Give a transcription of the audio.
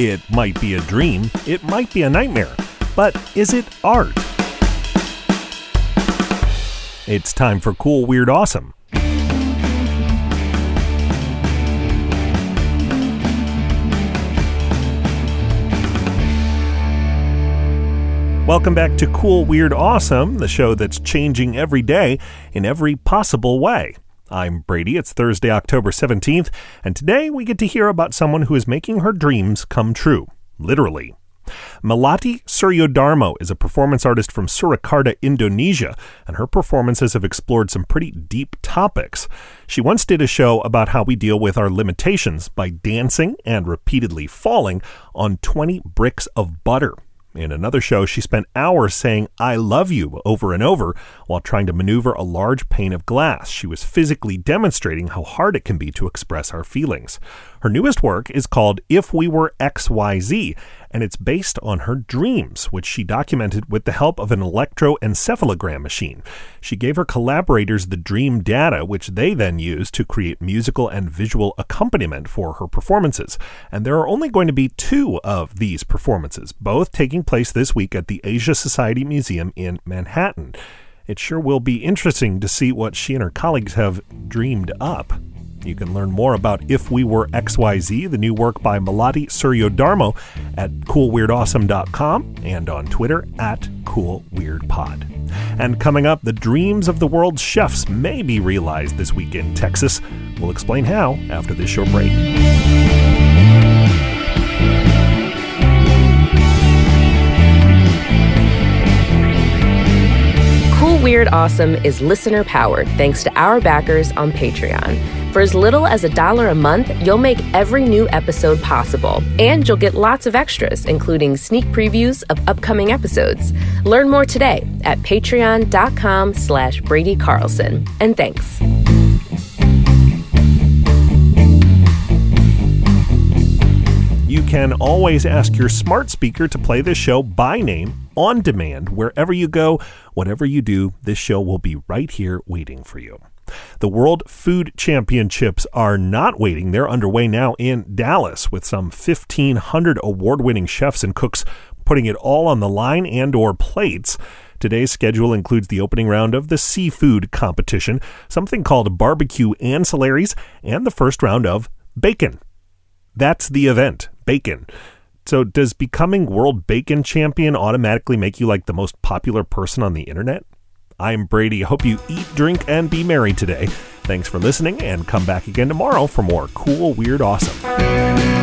It might be a dream, it might be a nightmare, but is it art? It's time for Cool, Weird, Awesome. Welcome back to Cool, Weird, Awesome, the show that's changing every day in every possible way. I'm Brady. It's Thursday, October 17th, and today we get to hear about someone who is making her dreams come true. Literally. Melati Suryodarmo is a performance artist from Surakarta, Indonesia, and her performances have explored some pretty deep topics. She once did a show about how we deal with our limitations by dancing and repeatedly falling on 20 bricks of butter. In another show, she spent hours saying, I love you over and over while trying to maneuver a large pane of glass. She was physically demonstrating how hard it can be to express our feelings. Her newest work is called If We Were XYZ, and it's based on her dreams, which she documented with the help of an electroencephalogram machine. She gave her collaborators the dream data, which they then used to create musical and visual accompaniment for her performances. And there are only going to be two of these performances, both taking place this week at the Asia Society Museum in Manhattan. It sure will be interesting to see what she and her colleagues have dreamed up. You can learn more about If We Were XYZ, the new work by Melati Suryodarmo, at coolweirdawesome.com and on Twitter at coolweirdpod. And coming up, the dreams of the world's chefs may be realized this week in Texas. We'll explain how after this short break. Weird Awesome is listener powered thanks to our backers on Patreon. For as little as a dollar a month, you'll make every new episode possible, and you'll get lots of extras, including sneak previews of upcoming episodes. Learn more today at patreon.com slash Brady Carlson. And thanks. You can always ask your smart speaker to play this show by name on demand. Wherever you go, whatever you do, this show will be right here waiting for you. The World Food Championships are not waiting. They're underway now in Dallas with some 1500 award-winning chefs and cooks putting it all on the line and or plates. Today's schedule includes the opening round of the seafood competition, something called barbecue ancillaries, and the first round of bacon. That's the event, bacon. So, does becoming world bacon champion automatically make you like the most popular person on the internet? I'm Brady. Hope you eat, drink, and be merry today. Thanks for listening, and come back again tomorrow for more cool, weird, awesome.